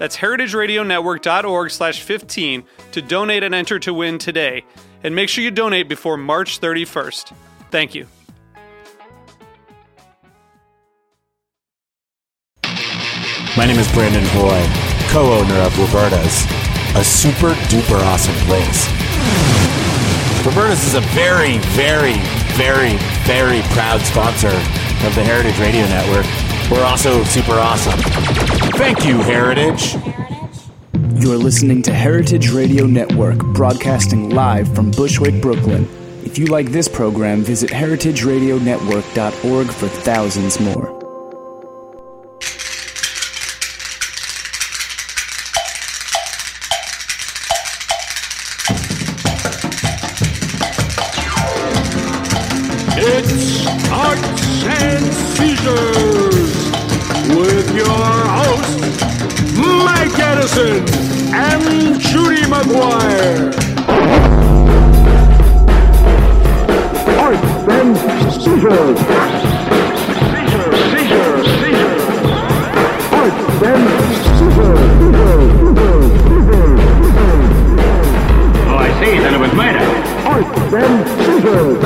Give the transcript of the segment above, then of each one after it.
That's heritageradionetwork.org slash 15 to donate and enter to win today. And make sure you donate before March 31st. Thank you. My name is Brandon Hoy, co-owner of Roberta's, a super duper awesome place. Roberta's is a very, very, very, very proud sponsor of the Heritage Radio Network. We're also super awesome. Thank you, Heritage. You're listening to Heritage Radio Network, broadcasting live from Bushwick, Brooklyn. If you like this program, visit heritageradionetwork.org for thousands more. Judy McGuire. Arts and Seizures. Seizure, seizure, seizure. Arts and Seizures. Seizure, seizure, seizure. Oh, I see. Then it was murder. Arts and Seizures.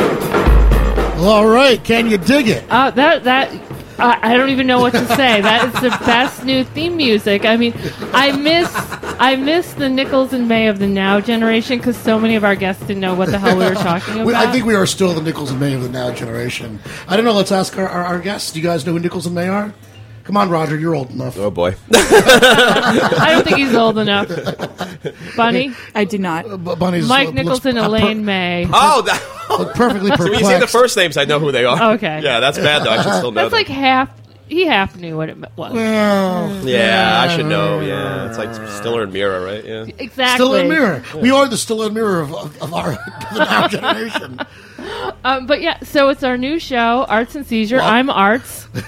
All right, can you dig it? Uh, that that uh, I don't even know what to say. That is the best new theme music. I mean, I miss I miss the Nichols and May of the Now generation because so many of our guests didn't know what the hell we were talking about. I think we are still the Nichols and May of the now generation. I don't know. Let's ask our, our, our guests. Do you guys know who Nichols and May are? Come on, Roger. You're old enough. Oh boy. I don't think he's old enough. Bunny, I do not. B- Bunny's Mike uh, Nichols looks- and uh, per- Elaine May. Oh, that, look perfectly so perplexed. when you say the first names, I know who they are. Okay. Yeah, that's bad though. I should still know. That's like half. He half knew what it was. Well, Yeah, I should know. Yeah, it's like Stiller and Meara, right? Yeah. Exactly. Still in mirror. We are the still in mirror of, of, of our of the generation. Um, but yeah, so it's our new show, Arts and Seizure. Well- I'm Arts.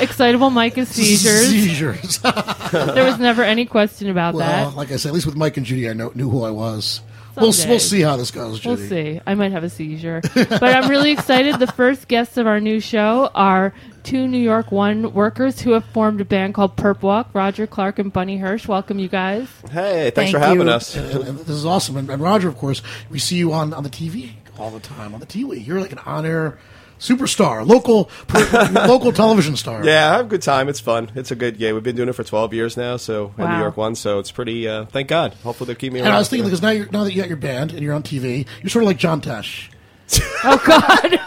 Excitable Mike is Seizures. Seizures. there was never any question about well, that. like I said, at least with Mike and Judy, I know, knew who I was. We'll, Someday. we'll see how this goes, We'll Judy. see. I might have a seizure. but I'm really excited. The first guests of our new show are two New York One workers who have formed a band called Perp Walk, Roger Clark and Bunny Hersch. Welcome, you guys. Hey, thanks Thank for having you. us. And, and this is awesome. And, and Roger, of course, we see you on, on the TV all the time. On the TV, you're like an on-air superstar, local local television star. Yeah, I have a good time. It's fun. It's a good game. We've been doing it for 12 years now, so in New York one, so it's pretty. Uh, thank God. Hopefully they'll keep me around. And I was thinking because now you're now that you got your band and you're on TV, you're sort of like John Tesh. Oh God.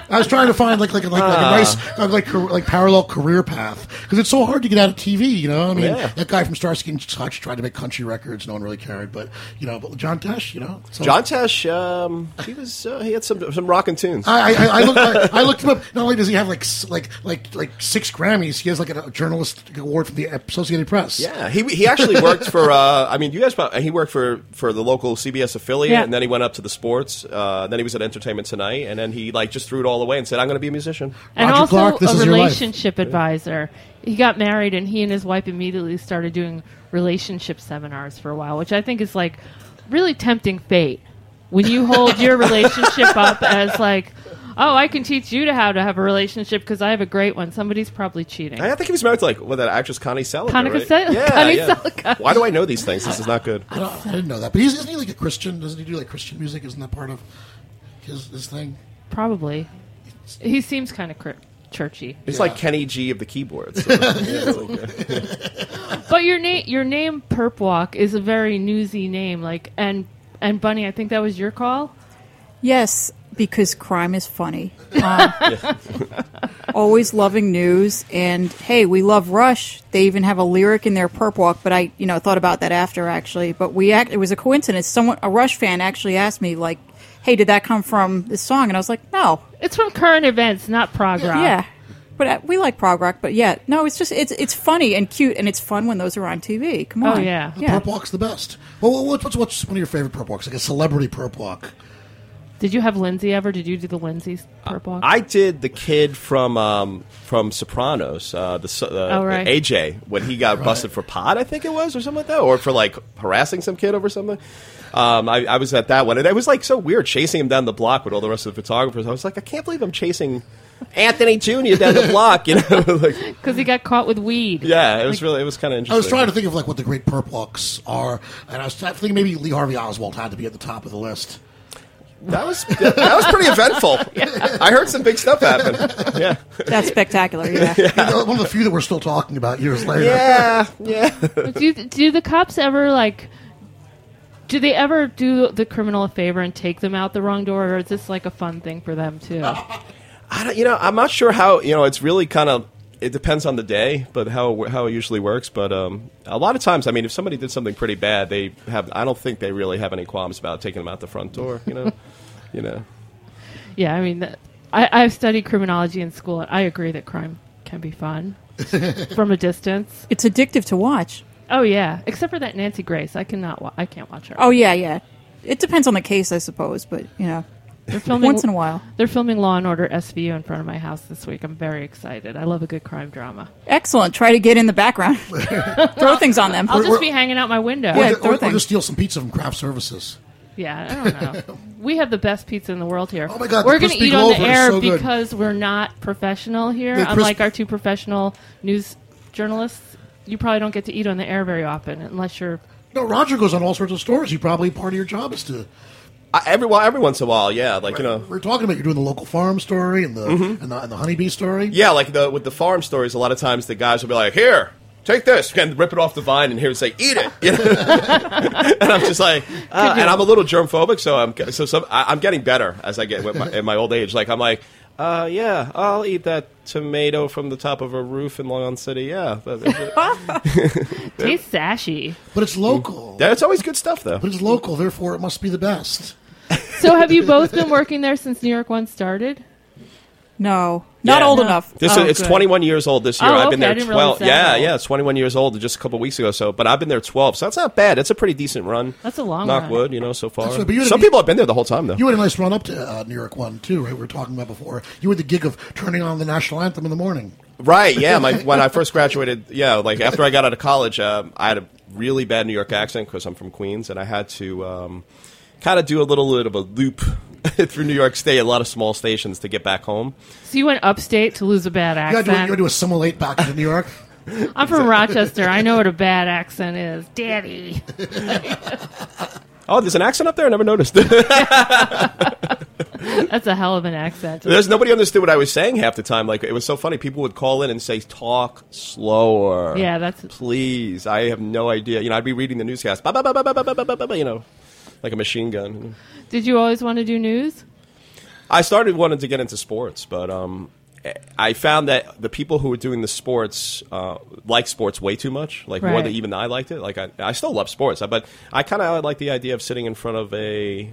I was trying to find like like like, like Ah. a nice uh, like car- like parallel career path because it's so hard to get out of TV. You know, I mean, Yeah. that guy from Starsky and Hutch tried to make country records. No one really cared, but you know, but John Tesh, you know, so- John Tesh, um, he was uh, he had some some rocking tunes. I, I, I, looked, I, I looked him up. Not only does he have like like like like six Grammys, he has like a, a journalistic award from the Associated Press. Yeah, he he actually worked for. Uh, I mean, you guys. He worked for for the local CBS affiliate, Yeah. and then he went up to the sports. Then he was at Entertainment Tonight, and then he like just threw it all away and said, "I'm going to be a musician." and Roger also Clark, this a is relationship advisor. He got married, and he and his wife immediately started doing relationship seminars for a while, which I think is like really tempting fate. When you hold your relationship up as like, oh, I can teach you to how to have a relationship because I have a great one. Somebody's probably cheating. I think he was married to like what that actress Connie Sellecca. Connie right? Sel- yeah, Connie yeah. Sellecca. Why do I know these things? This is not good. I, don't, I didn't know that, but he's, isn't he like a Christian? Doesn't he do like Christian music? Isn't that part of his his thing? Probably. He seems kind of cr- churchy. He's like Kenny G of the keyboards. So, yeah, it's like, uh, But your name, your name, Perp Walk, is a very newsy name. Like, and and Bunny, I think that was your call. Yes, because crime is funny. Um, always loving news, and hey, we love Rush. They even have a lyric in their perp walk. But I, you know, thought about that after actually. But we act. It was a coincidence. Someone, a Rush fan, actually asked me like, "Hey, did that come from this song?" And I was like, "No, It's from current events, not prog rock. yeah." But uh, we like prog rock. But yeah, no, it's just it's it's funny and cute, and it's fun when those are on TV. Come Oh, on, yeah. yeah. Perp walk's the best. Well, what's, what's what's one of your favorite perp walks? Like a celebrity perp walk. Did you have Lindsay ever? Did you do the Lindsay's perp walk? I did the kid from um, from Sopranos, uh, the s- uh, Oh, right. AJ, when he got busted for pot, I think it was, or something like that, or for like harassing some kid over something. Um, I, I was at that one, and it was like so weird chasing him down the block with all the rest of the photographers. I was like, I can't believe I'm chasing Anthony Jr. down the block, you know? like, Because he got caught with weed. yeah, it was really, it was kind of interesting. I was trying to think of like what the great perp walks are, and I was thinking maybe Lee Harvey Oswald had to be at the top of the list. That was that was pretty eventful. I heard some big stuff happen. Yeah, That's spectacular. Yeah. You know, one of the few that we're still talking about years later. yeah, yeah. do do the cops ever like? Do they ever do the criminal a favor and take them out the wrong door, or is this like a fun thing for them too? I don't, you know, I'm not sure how. You know, it's really kind of. It depends on the day, but how how it usually works. But um, a lot of times, I mean, if somebody did something pretty bad, they have. I don't think they really have any qualms about taking them out the front door. You know, you know. Yeah, I mean, that, I, I've studied criminology in school, and I agree that crime can be fun from a distance. It's addictive to watch. Oh yeah, except for that Nancy Grace, I cannot. Wa- I can't watch her. Oh yeah, yeah. It depends on the case, I suppose, but you know, they're filming once in a while. They're filming Law and Order SVU in front of my house this week. I'm very excited. I love a good crime drama. Excellent. Try to get in the background. Throw things on them. I'll just we're- be hanging out my window. Yeah, Or, throw or, or things. just steal some pizza from craft services. Yeah, I don't know. we have the best pizza in the world here. Oh my God, the we're gonna crispy eat on the Glover is air so good. because we're not professional here. The crisp- Unlike our two professional news journalists, you probably don't get to eat on the air very often unless you're. No, Roger goes on all sorts of stores. You probably part of your job is to. I, every well, every once in a while, yeah, like you know. We're talking about you're doing the local farm story and the Mm-hmm. and the, and the honeybee story. Yeah, like the with the farm stories, a lot of times the guys will be like, "Here, take this," and rip it off the vine, and here and say, "Eat it," you know? and I'm just like, uh, and I'm a little germ phobic, so I'm so some, I, I'm getting better as I get with my, in my old age. Like I'm like, uh, yeah, I'll eat that tomato from the top of a roof in Long Island City. Yeah, that- Tastes sashy. But it's local. that's always good stuff, though. But it's local, therefore it must be the best. So, have you both been working there since New York One started? No, not Yeah. old No. enough. This Oh, is, it's good. 21 years old this year. Oh, I've been okay, there 12. that. Yeah, yeah, it's 21 years old just a couple weeks ago. So, but I've been there 12, so that's not bad. It's a pretty decent run. That's a long Knock run. wood, you know, so far. Right, but you had a- Some people have been there the whole time, though. You had a nice run up to uh, New York One too, right? We were talking about before. You had the gig of turning on the national anthem in the morning. Right? Yeah. My when I first graduated, yeah, like after I got out of college, um, I had a really bad New York accent because I'm from Queens, and I had to um, kind of do a little bit of a loop through New York State, a lot of small stations to get back home. So you went upstate to lose a bad accent. You had to, you had to assimilate back to New York. I'm from Rochester. I know what a bad accent is, Daddy. oh, there's an accent up there. I never noticed. That's a hell of an accent. There's nobody understood what I was saying half the time. Like it was so funny. People would call in and say, "Talk slower." Yeah, that's please. I have no idea. You know, I'd be reading the newscast. Ba, ba, ba, you know, like a machine gun. Did you always want to do news? I started wanting to get into sports, but um, I found that the people who were doing the sports uh, like sports way too much, like more than even I liked it. Like I, I still love sports, but I kind of like the idea of sitting in front of a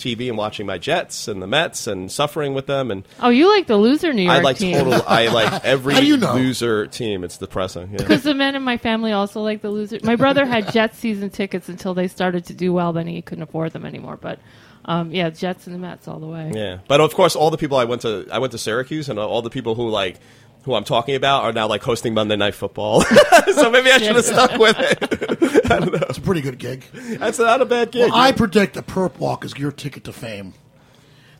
TV and watching my Jets and the Mets and suffering with them and. Oh, you like the loser New York I like team. total. I like every you know? loser team. It's depressing. Yeah. Because the men in my family also like the loser. My brother had Jets season tickets until they started to do well. Then he couldn't afford them anymore. But um, yeah, Jets and the Mets all the way. yeah, but of course, all the people I went to, I went to Syracuse, and all the people who like. Who I'm talking about are now like hosting Monday Night Football, so maybe I should have stuck with it. It's a pretty good gig. That's not a bad gig. Well, I predict a perp walk is your ticket to fame.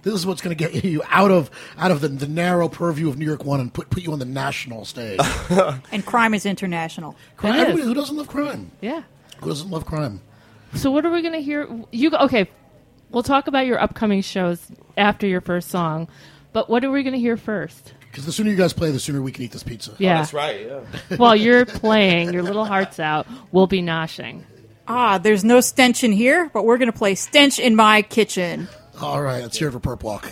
This is what's going to get you out of out of the, the narrow purview of New York One and put put you on the national stage. And crime is international. crime, It is. who doesn't love crime? Yeah. Who doesn't love crime? So what are we going to hear? You okay? We'll talk about your upcoming shows after your first song. But what are we going to hear first? Because the sooner you guys play, the sooner we can eat this pizza. Yeah. That's right. Yeah. While you're playing, your little heart's out. We'll be noshing. Ah, there's no stench in here, but we're going to play stench in my kitchen. All right, let's hear it for Perp Walk.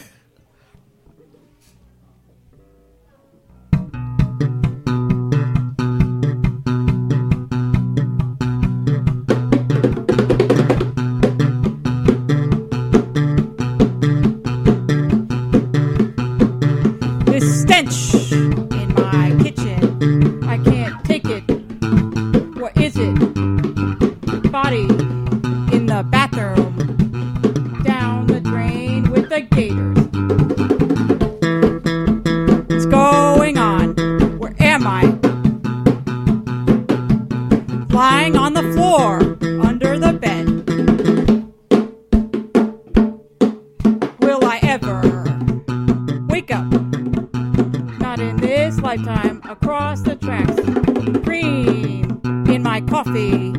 Lifetime. Across the tracks. Cream in my coffee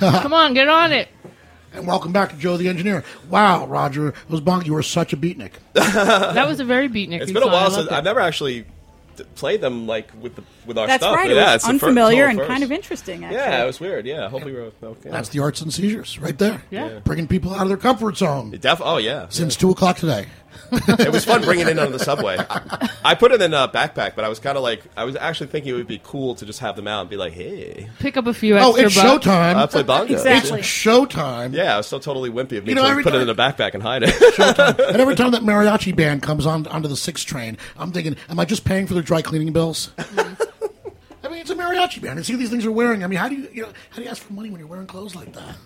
Joe? Come on, get on it. And welcome back to Joe the Engineer. Wow, Roger, those bonk, you were such a beatnik. That was a very beatnik. It's song. been a I while since. I've never actually d- played them like with the with our That's stuff. right. Yeah, it it's was the unfamiliar total and kind of interesting. Actually. Yeah, it was weird. Yeah, hopefully we're okay. That's the arts and seizures right there. Yeah. Bringing people out of their comfort zone Def- oh yeah, since 2 o'clock today. it was fun bringing it in on the subway. I, I put it in a backpack, but I was kind of like, I was actually thinking it would be cool to just have them out and be like, hey, Pick up a few Oh, it's bucks. showtime. I play bongos. Exactly. It's showtime. Yeah, it was so totally wimpy of me You know, to every put it in a backpack and hide it. And every time that mariachi band comes on onto the six train, I'm thinking, am I just paying for their dry cleaning bills? I mean, it's a mariachi band. And see what these things are wearing. I mean, how do you, you know, how do you ask for money when you're wearing clothes like that?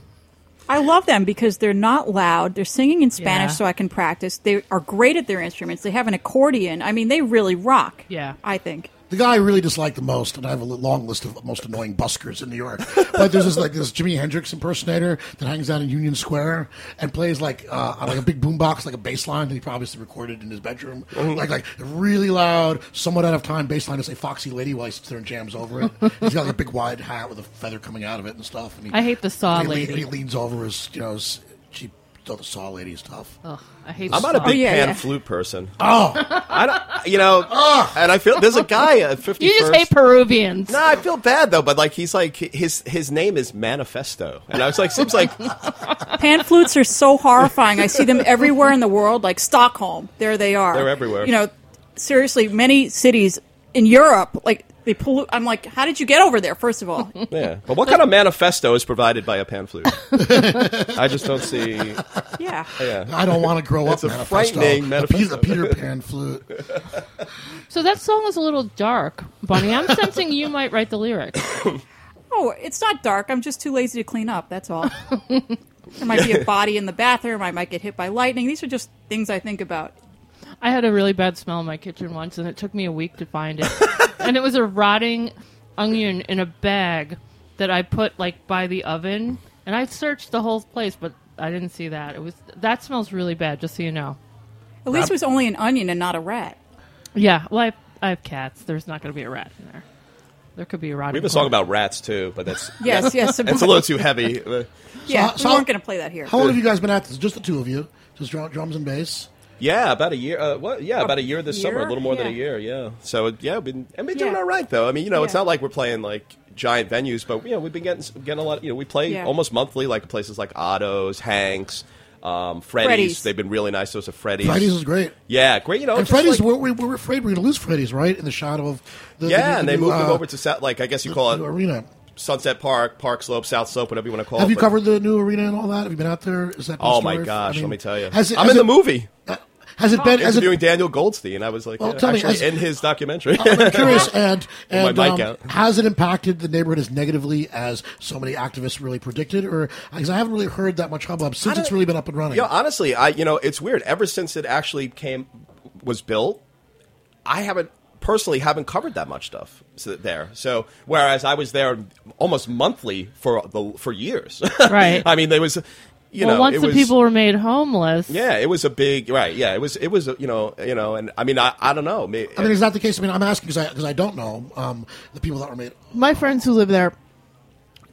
I love them because they're not loud. They're singing in Spanish Yeah. so I can practice. They are great at their instruments. They have an accordion. I mean, they really rock. Yeah. I think. The guy I really dislike the most, and I have a long list of most annoying buskers in New York. But there's this like this Jimi Hendrix impersonator that hangs out in Union Square and plays like uh, on like a big boombox, like a bass line that he probably recorded in his bedroom, like like really loud, somewhat out of time bass line to say "Foxy Lady" while he sits there and jams over it. He's got like a big wide hat with a feather coming out of it and stuff. And he, I hate the saw he, le- lady. he leans over his, you know, his cheap. Oh, the saw lady is tough. Ugh, I hate. I'm the not a saw. big oh, yeah, pan yeah. flute person. Oh, I don't, you know, and I feel there's a guy at 51st. You just hate Peruvians. No, I feel bad though, but like he's like his his name is Manifesto, and I was like, seems like Pan flutes are so horrifying. I see them everywhere in the world, like Stockholm. There they are. They're everywhere. You know, seriously, many cities in Europe, like they pollute. I'm like, how did you get over there? First of all, yeah. But what kind of manifesto is provided by a pan flute? I just don't see. yeah. Yeah. I don't want to grow up. It's a manifesto. frightening A manifesto. Peter, a Peter Pan flute. So that song is a little dark, Bunny. I'm sensing you might write the lyrics. Oh, it's not dark. I'm just too lazy to clean up. That's all. there might be a body in the bathroom. I might get hit by lightning. These are just things I think about. I had a really bad smell in my kitchen once, and it took me a week to find it. And it was a rotting onion in a bag that I put like by the oven, and I searched the whole place, but I didn't see that. It was that smells really bad. Just so you know. At least um, it was only an onion and not a rat. Yeah, well, I have, I have cats. There's not going to be a rat in there. There could be a rotting. We have a song corn. about rats too, but that's Yes, yes. it's a little too heavy. Yeah, So- so- we weren't going to play that here. How long have you guys been at this? Just the two of you? Just drum, drums and bass? Yeah, about a year. Uh, what? Yeah, about a year this year? summer, a little more than a year. Yeah. So yeah, been and been doing Yeah. all right though. I mean, you know, it's not like we're playing like giant venues, but you know, we've been getting getting a lot. You know, we play Yeah. almost monthly, like places like Otto's, Hanks, um, Freddy's. Freddy's. They've been really nice to us at Freddy's. Freddy's is great. Yeah, great. You know, And Freddy's, like- we're, we we're afraid we're going to lose Freddy's, right? In the shadow of the. yeah, the, and the they new, moved them uh, over to South, like I guess you call it arena. Sunset Park, Park Slope, South Slope, whatever you want to call Have it. Have you but- covered the new arena and all that? Have you been out there? Is that? Oh my story? gosh, I mean, let me tell you, has it- I'm has in the movie. uh, Has it been? Has it, interviewing Daniel Goldstein. I was like, Well, yeah, tell me, actually has- in his documentary. I'm curious, and my and mic um, out. has it impacted the neighborhood as negatively as so many activists really predicted, or because I haven't really heard that much hubbub since it's really been up and running. Yeah, honestly, I you know it's weird. Ever since it actually came was built, I haven't personally haven't covered that much stuff there. So whereas I was there almost monthly for the for years. Right. I mean, there was, you well, know, once it the was, people were made homeless, Yeah, it was a big right. Yeah, it was. It was. You know. You know. And I mean, I, I don't know. May- I mean, is that the case? I mean, I'm asking because I because I don't know um, the people that were made. my friends who live there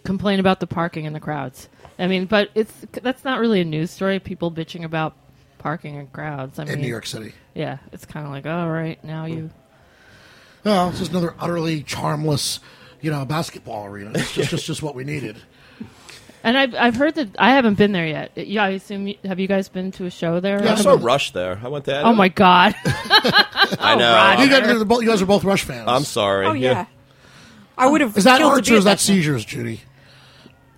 complain about the parking and the crowds. I mean, but it's that's not really a news story. People bitching about parking and crowds. I mean, in New York City. Yeah, it's kind of like, all right, now you. No, it's just another utterly charmless, you know, basketball arena. It's just just, just what we needed. And I've I've heard that I haven't been there yet. Yeah, I assume you, have you guys been to a show there? Yeah, I saw Rush there. I went there. Oh my god! I oh, know. Roger. You guys, are both, you guys are both Rush fans. I'm sorry. Oh yeah. I would have. Is that killed to arts be or at is that that seizures, Judy?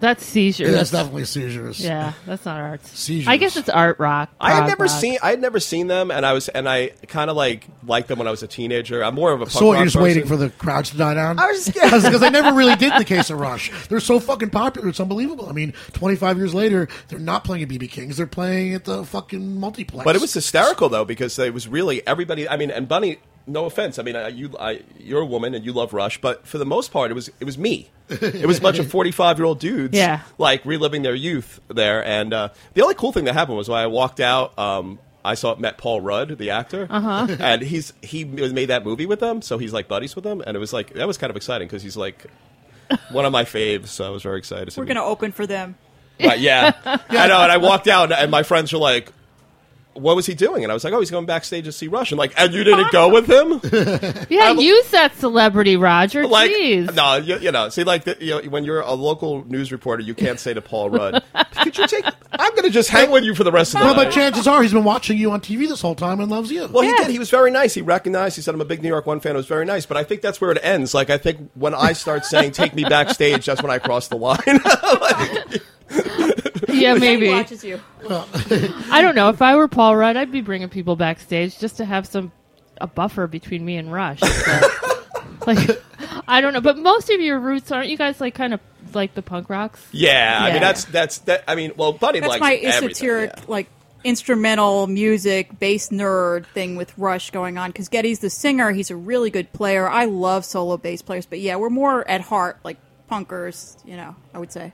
That's seizures. Yeah, that's definitely seizures. Yeah, that's not art. Seizures. I guess it's art rock. I had never rock. seen. I had never seen them, and I was, and I kind of like liked them when I was a teenager. I'm more of a. Punk So rock you're just person. waiting for the crowds to die down? I was just- because they never really did in the case of Rush. They're so fucking popular. It's unbelievable. I mean, 25 years later, they're not playing at BB King's. They're playing at the fucking multiplex. But it was hysterical though because it was really everybody. I mean, and Bunny. No offense. I mean, I, you, I, you're a woman and you love Rush, but for the most part, it was it was me. It was a bunch of 45 year old dudes, Yeah. like reliving their youth there. And uh, the only cool thing that happened was when I walked out. Um, I saw met Paul Rudd, the actor, uh-huh. and he's he made that movie with them, so he's like buddies with them, and it was like that was kind of exciting because he's like one of my faves. So I was very excited. to We're gonna open for them. But yeah, I know. And I walked out, and my friends were like, "What was he doing?" And I was like, "Oh, he's going backstage to see Rush." And like, and you didn't go with him? Yeah, use that celebrity, Roger. Like, Jeez. no, you, you know, see, like, the, you know, when you're a local news reporter, you can't say to Paul Rudd, "Could you take? I'm going to just hang with you for the rest of the Well, night." but chances are he's been watching you on TV this whole time and loves you. Well, he did. He was very nice. He recognized. He said, "I'm a big New York One fan." It was very nice. But I think that's where it ends. Like, I think when I start saying, "Take me backstage," that's when I cross the line. yeah, He maybe. watches you. I don't know. If I were Paul Rudd, I'd be bringing people backstage just to have some a buffer between me and Rush. But, like, I don't know. But most of your roots aren't you guys like kind of like the punk rocks? yeah, I mean, that's that's that. I mean, well, Buddy That's likes my everything, esoteric, yeah. like instrumental music, bass nerd thing with Rush going on. Because Geddy's the singer; he's a really good player. I love solo bass players, but yeah, we're more at heart like punkers. You know, I would say.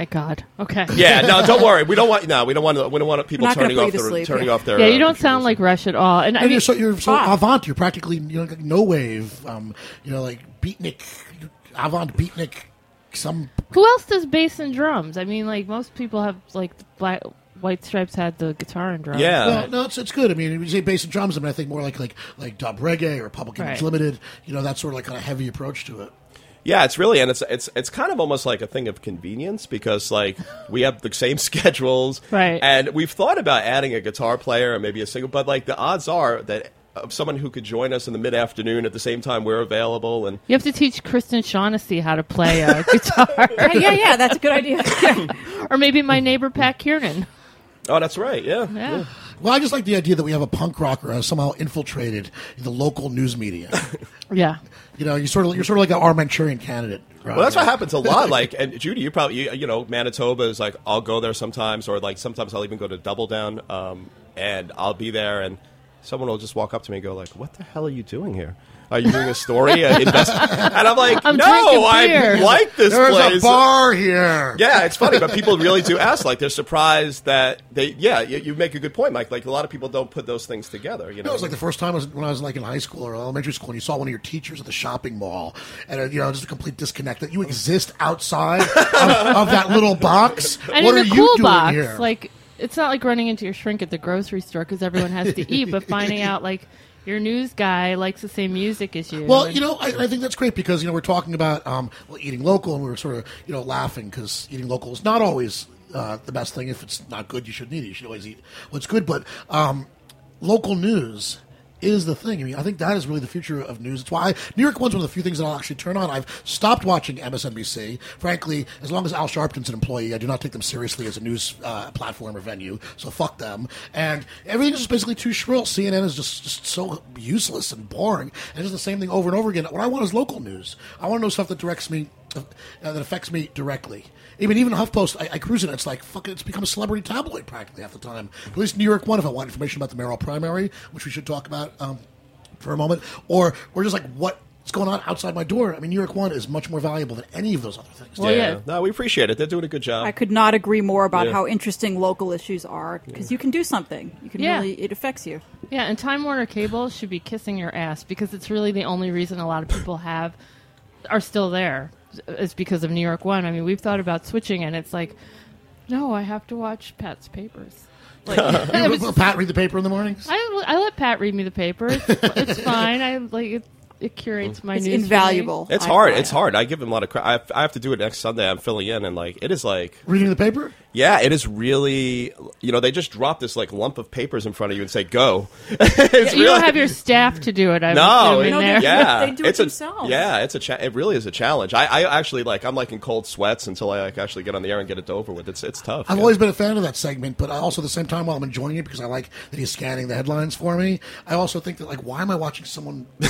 Thank God. Okay. Yeah, no, don't worry. We don't want no. We don't want. We don't want people turning off you their sleep, turning yeah. off their. Yeah, uh, you don't sound like Rush at all. And I mean, you're so, you're so Ah. avant. You're practically you know like no wave. Um, you know like beatnik, avant beatnik. Some who else does bass and drums? I mean, like most people have like black White Stripes had the guitar and drums. Yeah. well, no, it's it's good. I mean, when you say bass and drums, I mean I think more like like like dub reggae or Public Image Right. Limited. You know that sort of like kind of heavy approach to it. Yeah, it's really and it's it's it's kind of almost like a thing of convenience because like we have the same schedules, Right. And we've thought about adding a guitar player and maybe a singer, but like the odds are that of someone who could join us in the mid afternoon at the same time we're available and You have to teach Kristen Shaughnessy how to play a guitar, Yeah, yeah, yeah, that's a good idea. or maybe my neighbor Pat Kiernan. oh that's right yeah Yeah. Well, I just like the idea that we have a punk rocker has somehow infiltrated the local news media. Yeah. you know, you sort of you're sort of like our Manchurian candidate. Right? Well, that's what happens a lot. Like, and Judy, you probably, you, you know, Manitoba is like, I'll go there sometimes, or like sometimes I'll even go to Double Down, um, and I'll be there, and someone will just walk up to me and go like, "What the hell are you doing here? Are you doing a story?" Uh, invest-" and I'm like, I'm "No, I like this There's place." a bar here. Yeah, it's funny, but people really do ask. Like, they're surprised that they. Yeah, you, you make a good point, Mike. Like, a lot of people don't put those things together. You You know, know, it was like the first time I was, when I was like in high school or elementary school, and you saw one of your teachers at the shopping mall, and uh, you know, just a complete disconnect that you exist outside of, of that little box. And what in are the you cool doing box, here? like it's not like running into your shrink at the grocery store because everyone has to eat, but finding out like your news guy likes the same music as you. Well, and- you know, I, I think that's great because you know we're talking about um, well, eating local, and we were sort of you know laughing because eating local is not always uh, the best thing. If it's not good, you shouldn't eat it. You should always eat what's good. But um, local news is the thing. I mean, I think that is really the future of news. It's why New York One's one of the few things that I'll actually turn on. I've stopped watching MSNBC. Frankly, as long as Al Sharpton's an employee, I do not take them seriously as a news uh, platform or venue. So fuck them. And everything is just basically too shrill. CNN is just, just so useless and boring. And it's the same thing over and over again. What I want is local news. I want to know stuff that directs me, uh, that affects me directly. Even even HuffPost, I, I cruise it. It's like fucking. It's become a celebrity tabloid practically half the time. At least New York One, if I want information about the mayoral primary, which we should talk about um, for a moment, or or just like what's going on outside my door. I mean, New York One is much more valuable than any of those other things. Well, yeah. No, we appreciate it. They're doing a good job. I could not agree more about Yeah. how interesting local issues are because you can do something. You can Yeah. really it affects you. Yeah, and Time Warner Cable should be kissing your ass because it's really the only reason a lot of people have are still there is because of New York One. I mean, we've thought about switching, and it's like, no, I have to watch Pat's papers. Like, it was- Will Pat read the paper in the mornings? I, I let Pat read me the paper. It's, it's fine. I like it. It curates mm. my It's news. for me. invaluable. It's hard. It's hard. I give him a lot of credit. I have, to do it next Sunday. I'm filling in, and like it is like, Reading the paper? yeah, it is really. You know, they just drop this like lump of papers in front of you and say, "Go." It's You really- don't have your staff to do it. I No, would put 'em in it- there. they- yeah, they do it it's a, themselves. Yeah, it's a cha- it really is a challenge. I, I actually like I'm like in cold sweats until I like actually get on the air and get it over with. It's it's tough. I've yeah. always been a fan of that segment, but I also at the same time while I'm enjoying it because I like that he's scanning the headlines for me. I also think that like, why am I watching someone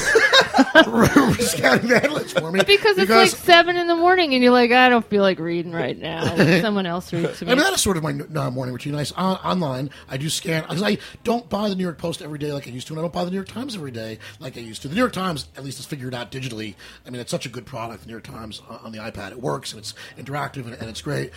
scanning the headlines for me? Because it's like seven in the morning, and you're like, I don't feel like reading right now. Someone else reads to me. I mean, that is sort of my morning routine. I, on, online, I do scan because I don't buy the New York Post every day like I used to, and I don't buy the New York Times every day like I used to. The New York Times, at least, is figured out digitally. I mean, it's such a good product. The New York Times on the iPad, it works and it's interactive and, and it's great.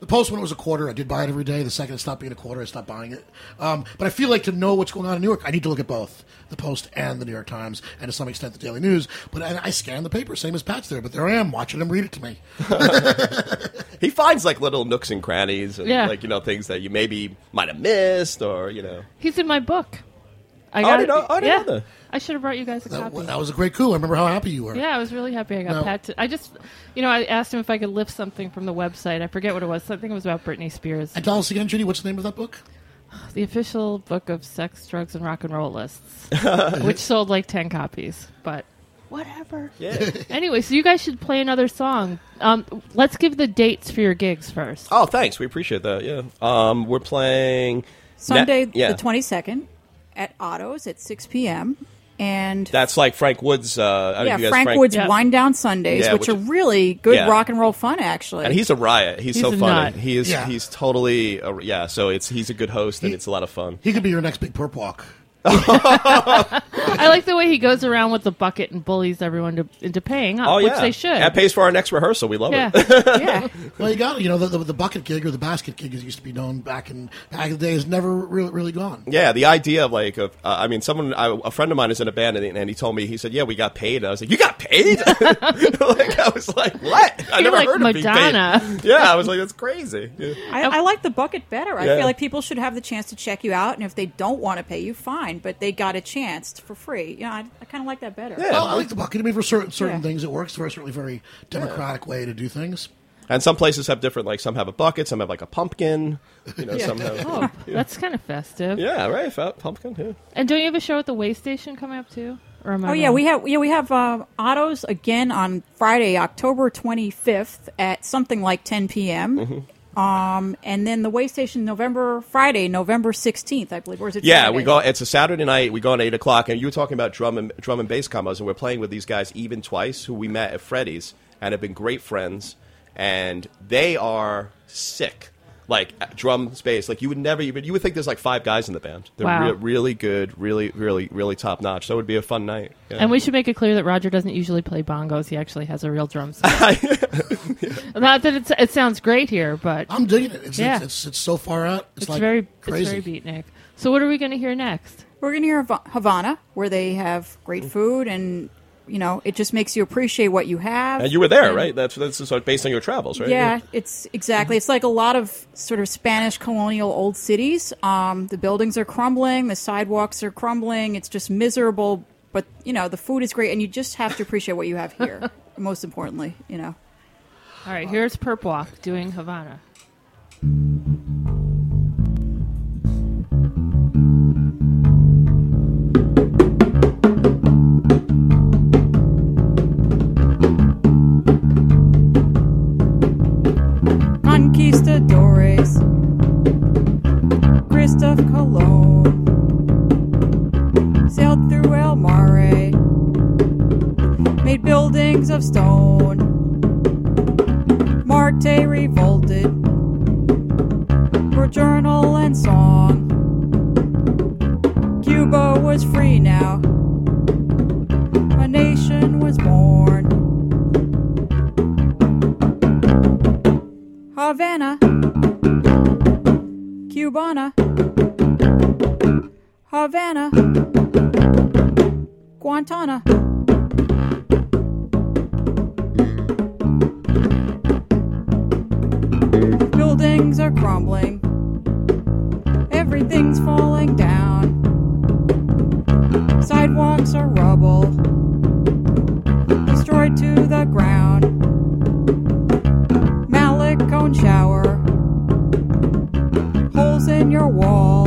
The Post, when it was a quarter, I did buy it every day. The second it stopped being a quarter, I stopped buying it. Um, but I feel like to know what's going on in New York, I need to look at both the Post and the New York Times, and to some extent the Daily News. But I, I scan the paper, same as Pat's there. But there I am watching him read it to me. he finds like little nooks and crannies and Yeah. like you know things that you maybe might have missed or you know. He's in my book. I Oh, I got didn't know- I didn't yeah. know that. I should have brought you guys a That, copy. that was a great coup. I remember how happy you were. Yeah, I was really happy I got No. Pat. To, I just, you know, I asked him if I could lift something from the website. I forget what it was. I think it was about Britney Spears. And tell us again, Judy, what's the name of that book? The official book of sex, drugs, and rock and roll lists, which sold like 10 copies. But whatever. Yeah. Anyway, so you guys should play another song. Um, let's give the dates for your gigs first. oh, thanks. We appreciate that. Yeah. Um, we're playing Sunday Ne- yeah. the twenty second at Otto's at six p.m. And That's like Frank Woods. Uh, I don't know yeah, if you guys- Frank, Wood's Yeah. Wind Down Sundays, Yeah, which, which- are really good Yeah. rock and roll fun, actually. and he's a riot. He's, He's so funny. nut. He is. Yeah. He's totally. A, yeah. So it's he's a good host and He- it's a lot of fun. He could be your next big perp walk. I like the way he goes around with the bucket and bullies everyone to, into paying up, Oh which yeah, they should. That pays for our next rehearsal. We love yeah, it. yeah. Well, you got you know the, the, the bucket gig or the basket gig as it used to be known back in back in the day is never really really gone. Yeah, the idea of like, of, uh, I mean, someone, I, a friend of mine is in a band, and, and he told me, he said, "Yeah, we got paid." And I was like, "You got paid?" like, I was like, "What?" I You're never like heard of being paid. Madonna. Yeah, I was like, "That's crazy." Yeah. I, I like the bucket better. I Yeah. feel like people should have the chance to check you out, and if they don't want to pay you, fine. But they got a chance for free. You know, I, I kind of like that better. Well, I like the bucket. I mean, for certain certain Yeah. things, it works. For a certainly very democratic way to do things. And some places have different, like some have a bucket, some have like a pumpkin. You know, some have. Oh, that's kind of festive. Yeah, right. fa- Pumpkin. Yeah. And don't you have a show at the way station coming up too? Or am I Oh yeah, wrong? we have yeah we have uh, Otto's again on Friday, October twenty fifth at something like ten p.m. Mm-hmm. Um, and then the way station November Friday, November sixteenth, I believe. Or is it? Yeah, Friday? we go. It's a Saturday night. We go on eight o'clock, and you were talking about drum and drum and bass combos, and we're playing with these guys even twice, who we met at Freddy's and have been great friends, and they are sick. Like uh, drum space. like you would never even you would think there's like five guys in the band. They're Wow. rea- really good, really, really, really top notch. So it would be a fun night. Yeah. And we should make it clear that Roger doesn't usually play bongos. He actually has a real drum set. Not that it's, it sounds great here, but I'm digging it. It's Yeah. it's, it's, it's so far out. It's, it's like very crazy. it's very beatnik. So what are we going to hear next? We're going to hear Havana, where they have great food, and you know, it just makes you appreciate what you have. and you were there, And- right? That's that's sort of based on your travels, right? Yeah, it's exactly. It's like a lot of sort of Spanish colonial old cities. Um, the buildings are crumbling, the sidewalks are crumbling. It's just miserable, but you know the food is great, and you just have to appreciate what you have here. most importantly, you know. All right, here's Perp Walk doing Havana. Everything's falling down. Sidewalks are rubble, destroyed to the ground. Malik cone shower, holes in your wall,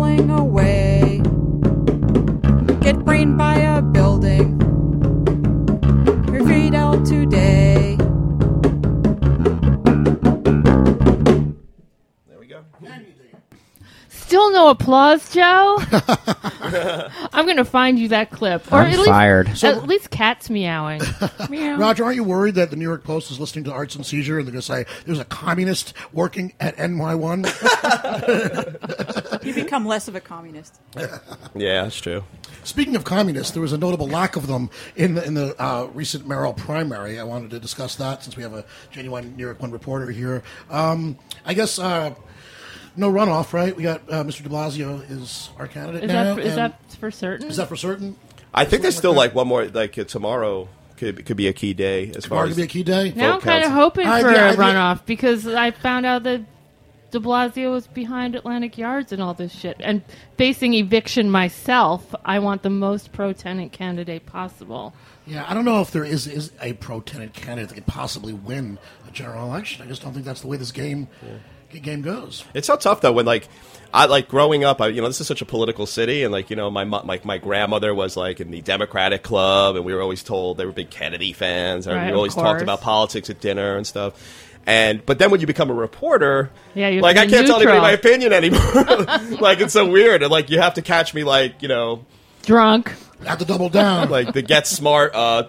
are crumbling away. Get brained by a building. Read out today. There we go. Still no applause, Joe. I'm going to find you that clip, or I'm at least fired. at least cats meowing. Meow. Roger, aren't you worried that the New York Post is listening to Arts and Seizure and they're going to say there's a communist working at NY1? You become less of a communist. Yeah, that's true. Speaking of communists, there was a notable lack of them in the, in the uh, recent mayoral primary. I wanted to discuss that since we have a genuine New York One reporter here. Um, I guess uh, no runoff, right? We got uh, Mr. De Blasio is our candidate Is now. that for, is that for certain? is that for certain? I think there's still like one more. Like uh, tomorrow could could be a key day as far Tomorrow as could be a key day. now I'm kind of hoping I- for yeah, a I- runoff because I found out that De Blasio was behind Atlantic Yards and all this shit. And facing eviction myself, I want the most pro tenant candidate possible. Yeah, I don't know if there is is a pro tenant candidate that could possibly win a general election. I just don't think that's the way this game game goes. It's so tough though when like I like growing up. I, you know, this is such a political city, and like you know, my mo- like my grandmother was like in the Democratic Club, and we were always told they were big Kennedy fans, and Right, we always talked about politics at dinner and stuff. And but then when you become a reporter, Yeah, you have like to I can't tell anybody my opinion anymore. like it's so weird, and like you have to catch me like you know Drunk. Have to double down. like the Get Smart uh,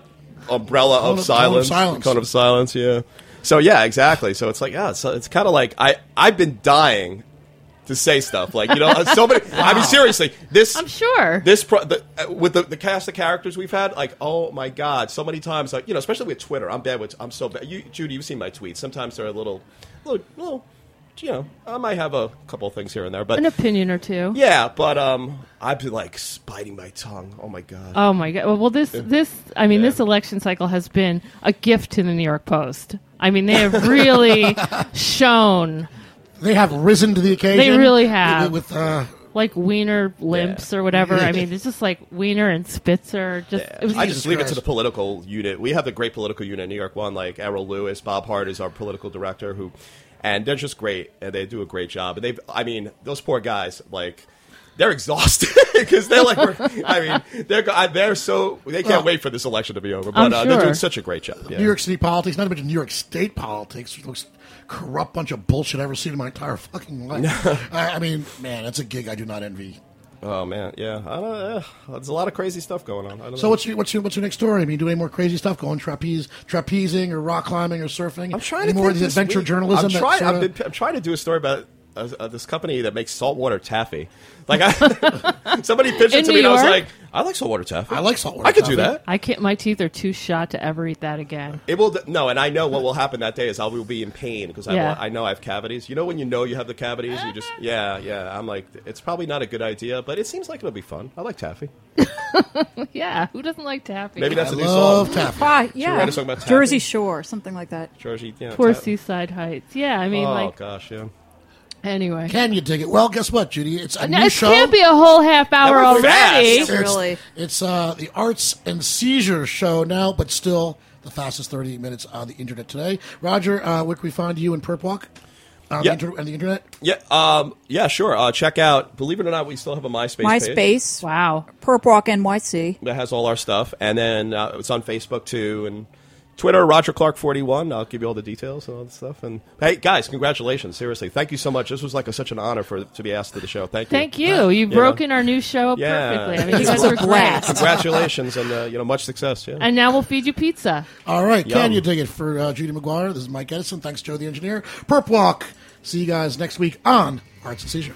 umbrella Cone of of- silence, cone of silence. cone of silence. Yeah. So yeah, exactly. So it's like yeah, so it's kind of like I I've been dying to say stuff like you know so many. I mean seriously, this I'm sure. this pro- the, uh, with the, the cast of characters we've had, like oh my god, so many times like you know especially with Twitter, I'm bad with I'm so bad. You Judy, you've seen my tweets. Sometimes they're a little, little, little you know I might have a couple of things here and there, but An opinion or two. yeah, but um I've been like biting my tongue. Oh my god. Oh my god! Well, well, this this I mean, Yeah. this election cycle has been a gift to the New York Post. I mean, they have really shown They have risen to the occasion. They really have. With, with, uh, like Wiener limps or whatever. I mean, it's just like Wiener and Spitzer. Just it was I just leave it to the political unit. We have the great political unit in New York One, like Errol Louis, Bob Hardt is our political director, who, and they're just great, and they do a great job. And they've, I mean, those poor guys, like, they're exhausted because they're like, I mean, they're they're so they can't Oh. wait for this election to be over, but uh, they're doing such a great job. Yeah. New York City politics, not even New York State politics, the most corrupt bunch of bullshit I've ever seen in my entire fucking life. I, I mean, man, that's a gig I do not envy. Oh man, yeah, I don't, uh, there's a lot of crazy stuff going on. I don't So know. what's your what's your what's your next story? I mean, do any more crazy stuff going trapeze, trapezing, or rock climbing, or surfing? I'm trying any to more of the adventure week. journalism. I'm trying. I've been, I'm trying to do a story about uh, uh, this company that makes saltwater taffy. Like I, somebody pitched it In to New me, and I was York? like, I like saltwater taffy. I like saltwater I could do taffy. that. I can't. My teeth are too shot to ever eat that again. It will no, and I know what will happen that day is I will be in pain because I, Yeah. will- I know I have cavities. You know when you know you have the cavities, you just yeah, yeah. I'm like, it's probably not a good idea, but it seems like it'll be fun. I like taffy. Yeah, who doesn't like taffy? Maybe that's I a new love song. taffy. Ah, yeah. write a song about Jersey taffy? Shore, something like that. Georgie, yeah, Poor ta- Seaside Heights. Yeah, I mean, Oh like gosh, yeah. Anyway. Can you dig it? Well, guess what, Judy? It's a No, new it show. can't be a whole half hour already. It's, Really? it's uh, the Arts and Seizure show now, but still the fastest 30 minutes on the internet today. Roger, uh, where can we find you in Perp Walk? On, Yeah. the, inter- on the internet? Yeah, um, yeah, sure. Uh, check out. Believe it or not, we still have a MySpace. page MySpace, Wow. Perp Walk NYC. that has all our stuff, and then uh, it's on Facebook too, and Twitter, Roger Clark forty one. I'll give you all the details and all that stuff. And hey, guys, congratulations! Seriously, thank you so much. This was like a, such an honor for to be asked to the show. Thank you. Thank you. You've You know? broken our new show up Yeah. perfectly. I mean, you guys was a were great. blast. Congratulations, and uh, you know, much success. Yeah. And now we'll feed you pizza. All right, Yum. can you dig it for uh, Judy McGuire? This is Mike Edison. Thanks, Joe the engineer. Perp Walk. See you guys next week on Arts and Seizure.